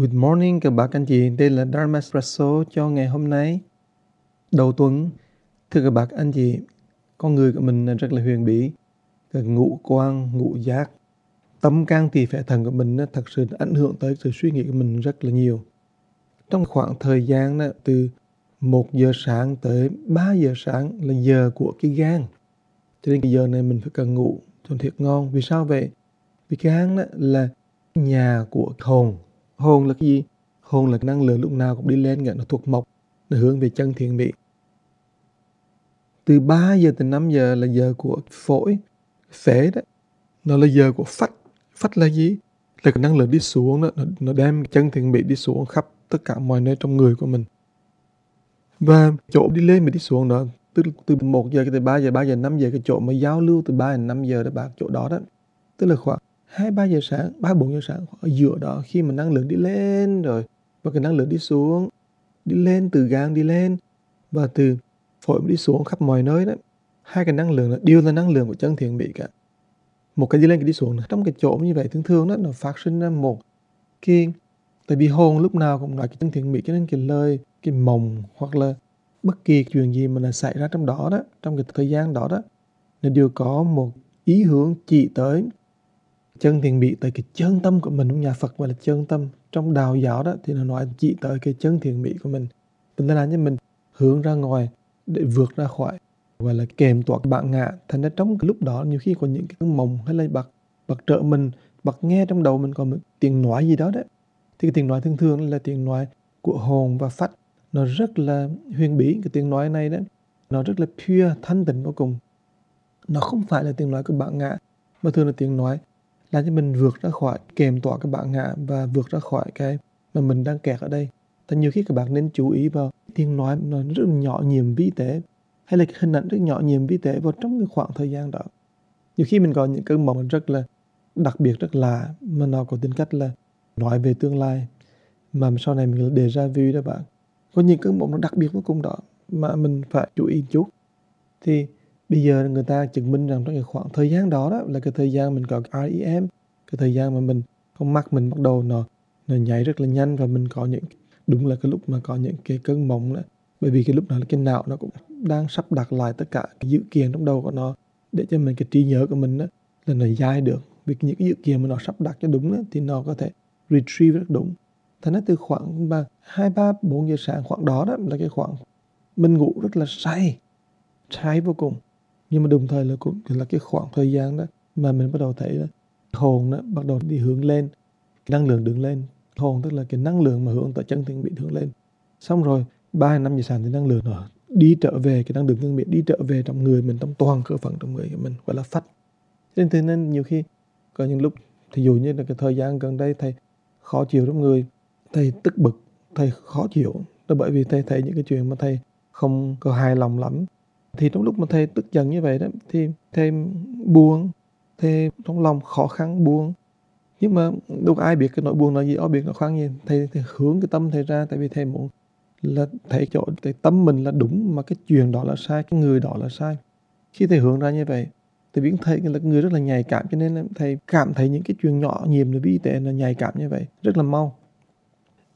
Good morning các bạn anh chị, đây là Dharma Espresso cho ngày hôm nay đầu tuần. Thưa các bạn anh chị, con người của mình rất là huyền bí, ngũ quan, ngũ giác, tâm can tỳ phệ thần của mình thật sự ảnh hưởng tới sự suy nghĩ của mình rất là nhiều. Trong khoảng thời gian đó, từ 1 giờ sáng tới 3 giờ sáng là giờ của cái gan. Cho nên cái giờ này mình phải cần ngủ cho thiệt ngon. Vì sao vậy? Vì cái gan đó là nhà của hồn hồn là cái gì? Hồn là cái năng lượng lúc nào cũng đi lên nó thuộc mộc nó hướng về chân thiện mỹ. Từ 3 giờ tới 5 giờ là giờ của phổi phế đó. Nó là giờ của phách. Phách là gì? Là cái năng lượng đi xuống đó nó, nó đem chân thiện mỹ đi xuống khắp tất cả mọi nơi trong người của mình. Và chỗ đi lên mà đi xuống đó từ từ 1 giờ tới 3 giờ 3 giờ 5 giờ cái chỗ mà giao lưu từ 3 đến 5 giờ đó bạn chỗ đó đó. Tức là khoảng hai, ba giờ sáng, ba, bốn giờ sáng ở giữa đó khi mà năng lượng đi lên rồi, và cái năng lượng đi xuống, đi lên từ gan đi lên, và từ phổi đi xuống khắp mọi nơi đó, hai cái năng lượng là đều là năng lượng của chân thiện mỹ cả. Một cái đi lên, cái đi xuống trong cái chỗ như vậy, thường thường đó, nó phát sinh ra một cái, tại vì hồn lúc nào cũng nói cái chân thiện mỹ, cho nên cái lời, cái mộng hoặc là bất kỳ chuyện gì mà là xảy ra trong đó đó, trong cái thời gian đó đó, nó đều có một ý hướng chỉ tới chân thiện mỹ tới cái chân tâm của mình trong nhà Phật gọi là chân tâm. Trong đạo giáo đó thì nó nói chỉ tới cái chân thiện mỹ của mình. Mình là như cho mình, hướng ra ngoài để vượt ra khỏi, gọi là kèm tọa bạn ngạ thành ra trong cái lúc đó, nhiều khi có những cái mộng hay là bật bật trợ mình, bật nghe trong đầu mình còn một tiếng nói gì đó đấy. Thì cái tiếng nói thường thường là tiếng nói của hồn và phách. Nó rất là huyền bí, cái tiếng nói này đấy. Nó rất là pure, thanh tịnh vô cùng. Nó không phải là tiếng nói của bạn ngạ mà thường là tiếng nói làm cho mình vượt ra khỏi, kèm tỏa cái bạn ngã và vượt ra khỏi cái mà mình đang kẹt ở đây. Thì nhiều khi các bạn nên chú ý vào tiếng nói nó rất là nhỏ nhiệm vi tế, hay là cái hình ảnh rất nhỏ nhiệm vi tế vào trong cái khoảng thời gian đó. Nhiều khi mình có những cơn mộng rất là đặc biệt, rất lạ, mà nó có tính cách là nói về tương lai, mà sau này mình đề ra view đó bạn. Có những cơn mộng nó đặc biệt vô cùng đó, mà mình phải chú ý chút. Thì bây giờ người ta chứng minh rằng trong cái khoảng thời gian đó đó là cái thời gian mình có REM cái thời gian mà mình con mắt mình bắt đầu nó nó nhảy rất là nhanh và mình có những đúng là cái lúc mà có những cái cơn mộng đó. Bởi vì cái lúc đó là cái não nó cũng đang sắp đặt lại tất cả cái dự kiến trong đầu của nó để cho mình cái trí nhớ của mình đó là nó dai được. Vì những cái dự kiến mà nó sắp đặt cho đúng đó, thì nó có thể retrieve rất đúng. Thành ra từ khoảng ba hai ba bốn giờ sáng khoảng đó đó là cái khoảng mình ngủ rất là say say vô cùng nhưng mà đồng thời là cũng là cái khoảng thời gian đó mà mình bắt đầu thấy đó, hồn đó bắt đầu đi hướng lên năng lượng đứng lên. Hồn tức là cái năng lượng mà hướng tới chân thiên bị hướng lên. Xong rồi ba năm giờ sáng thì năng lượng nó đi trở về cái năng lượng thiên bị đi trở về trong người mình trong toàn cơ phận trong người của mình gọi là phách. Nên thế nên nhiều khi có những lúc thì dù như là cái thời gian gần đây thầy khó chịu trong người thầy tức bực thầy khó chịu. Là bởi vì thầy thấy những cái chuyện mà thầy không có hài lòng lắm thì trong lúc mà thầy tức giận như vậy đó thì thầy buồn thầy trong lòng khó khăn buồn. Nhưng mà đâu có ai biết cái nỗi buồn là gì ai biết nó khoan gì. Thầy, thầy hướng cái tâm thầy ra tại vì thầy muốn là thầy chỗ thầy tâm mình là đúng mà cái chuyện đó là sai cái người đó là sai. Khi thầy hướng ra như vậy thầy biết thầy là người rất là nhạy cảm cho nên thầy cảm thấy những cái chuyện nhỏ nhiệm là vi tệ là nhạy cảm như vậy rất là mau.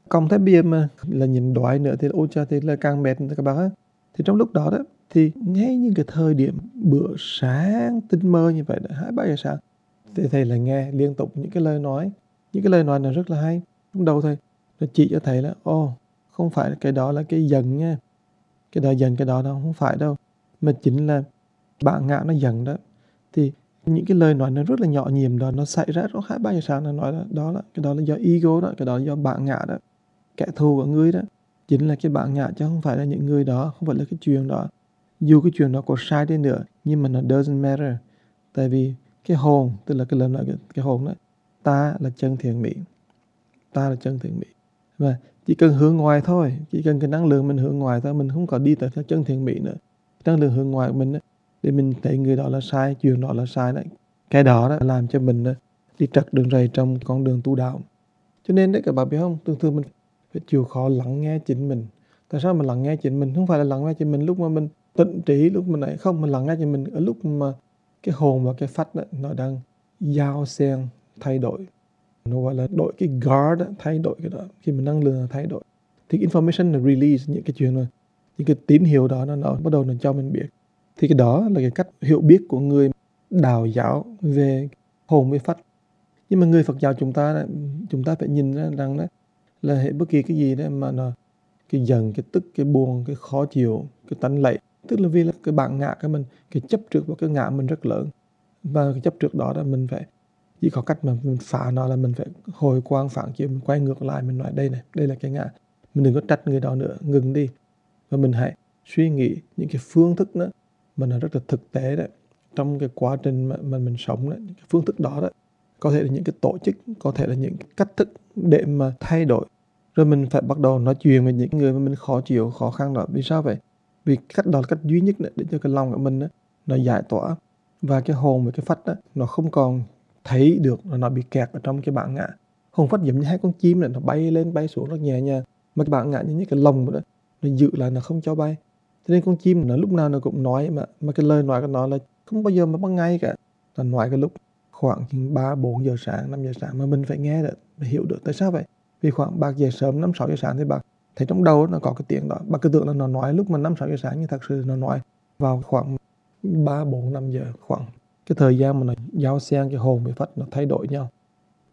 Còn thấy bia mà là nhìn đoái nữa thì ôi cha thì là càng mệt các bạn á thì trong lúc đó đó thì ngay những cái thời điểm bữa sáng tinh mơ như vậy hai ba giờ sáng thì thầy lại nghe liên tục những cái lời nói. Những cái lời nói này rất là hay. Lúc đầu thầy nó chỉ cho thầy là ô không phải cái đó là cái giận nha. Cái đó giận cái đó đâu không phải đâu. Mà chính là bạn ngã nó giận đó. Thì những cái lời nói nó rất là nhỏ nhiệm đó nó xảy ra lúc hai ba giờ sáng nó nói đó, đó là cái đó là do ego đó cái đó là do bạn ngã đó. Kẻ thù của ngươi đó chính là cái bạn ngã chứ không phải là những người đó không phải là cái chuyện đó. Dù cái chuyện đó có sai đi nữa nhưng mà nó doesn't matter. Tại vì cái hồn tức là cái lời nói cái, cái hồn đó ta là chân thiện mỹ ta là chân thiện mỹ và chỉ cần hướng ngoài thôi chỉ cần cái năng lượng mình hướng ngoài thôi mình không có đi tới chân thiện mỹ nữa. Năng lượng hướng ngoài của mình đó, để mình thấy người đó là sai chuyện đó là sai đấy cái đó đó làm cho mình đó, đi trật đường rầy trong con đường tu đạo. Cho nên đấy các bạn biết không? Thường thường mình phải chịu khó lắng nghe chính mình. Tại sao mà lắng nghe chính mình? Không phải là lắng nghe chính mình lúc mà mình tịnh trí lúc mình này không mình lắng nghe chính mình ở lúc mà cái hồn và cái phách đó, nó đang giao xen thay đổi. Nó gọi là đổi cái guard thay đổi cái đó. Khi mình năng lượng thay đổi. Thì information là release những cái chuyện rồi, những cái tín hiệu đó nó, nó bắt đầu nó cho mình biết. Thì cái đó là cái cách hiểu biết của người đạo giáo về hồn với phách. Nhưng mà người Phật giáo chúng ta chúng ta phải nhìn ra rằng đó là hệ bất kỳ cái gì đó mà nó cái giận cái tức cái buồn cái khó chịu cái tánh lệ tức là vì là cái bản ngã của mình cái chấp trước và cái ngã mình rất lớn. Và cái chấp trước đó là mình phải chỉ có cách mà mình phá nó là mình phải hồi quang phản chiếu mình quay ngược lại mình nói đây này đây là cái ngã. Mình đừng có trách người đó nữa ngừng đi. Và mình hãy suy nghĩ những cái phương thức đó mà nó rất là thực tế đấy trong cái quá trình mà, mà mình sống đấy cái phương thức đó đấy có thể là những cái tổ chức có thể là những cách thức để mà thay đổi rồi mình phải bắt đầu nói chuyện với những người mà mình khó chịu khó khăn đó. Vì sao vậy? Vì cách đó là cách duy nhất để cho cái lòng của mình đó, nó giải tỏa. Và cái hồn và cái phách đó, nó không còn thấy được là nó bị kẹt ở trong cái bản ngã. Hồn phách giống như hai con chim này nó bay lên bay xuống rất nhẹ nhàng. Mà cái bản ngã như cái lồng đó nó giữ lại nó không cho bay. Cho nên con chim nó lúc nào nó cũng nói mà mà cái lời nói của nó là không bao giờ mà bắt ngay cả. Là nói cái lúc khoảng 3, 4 giờ sáng, 5 giờ sáng mà mình phải nghe được, hiểu được. Tại sao vậy. Vì khoảng 3 giờ sớm, 5, 6 giờ sáng thì bạn thấy trong đầu nó có cái tiếng đó. Bạn cứ tưởng là nó nói lúc mà 5, 6 giờ sáng nhưng thật sự nó nói vào khoảng 3, 4, 5 giờ khoảng cái thời gian mà nó giao xen cái hồn với Phật nó thay đổi nhau.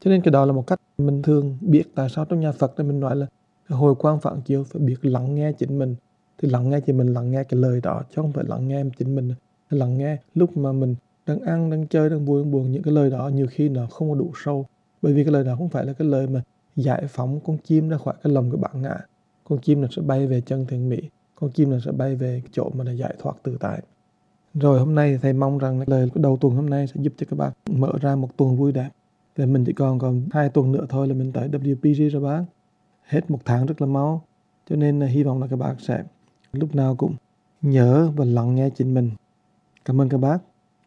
Cho nên cái đó là một cách mình thường biết tại sao trong nhà Phật thì mình nói là cái hồi quang phản chiếu phải biết lắng nghe chính mình. Thì lắng nghe chính mình lắng nghe cái lời đó chứ không phải lắng nghe chính mình. Lắng nghe lúc mà mình đang ăn, đang chơi, đang vui, đang buồn những cái lời đó nhiều khi nó không có đủ sâu. Bởi vì cái lời đó không phải là cái lời mà giải phóng con chim ra khỏi cái lồng của bản ngã. Con chim nó sẽ bay về chân thiện mỹ. Con chim nó sẽ bay về chỗ mà là giải thoát tự tại. Rồi hôm nay thầy mong rằng lời đầu tuần hôm nay sẽ giúp cho các bạn mở ra một tuần vui đẹp. Thì mình chỉ còn còn hai tuần nữa thôi là mình tới WPG rồi bác. Hết một tháng rất là mau. Cho nên là hy vọng là các bạn sẽ lúc nào cũng nhớ và lắng nghe chính mình. Cảm ơn các bác.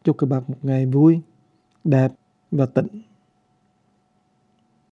Chúc các bạn một ngày vui, đẹp và tịnh.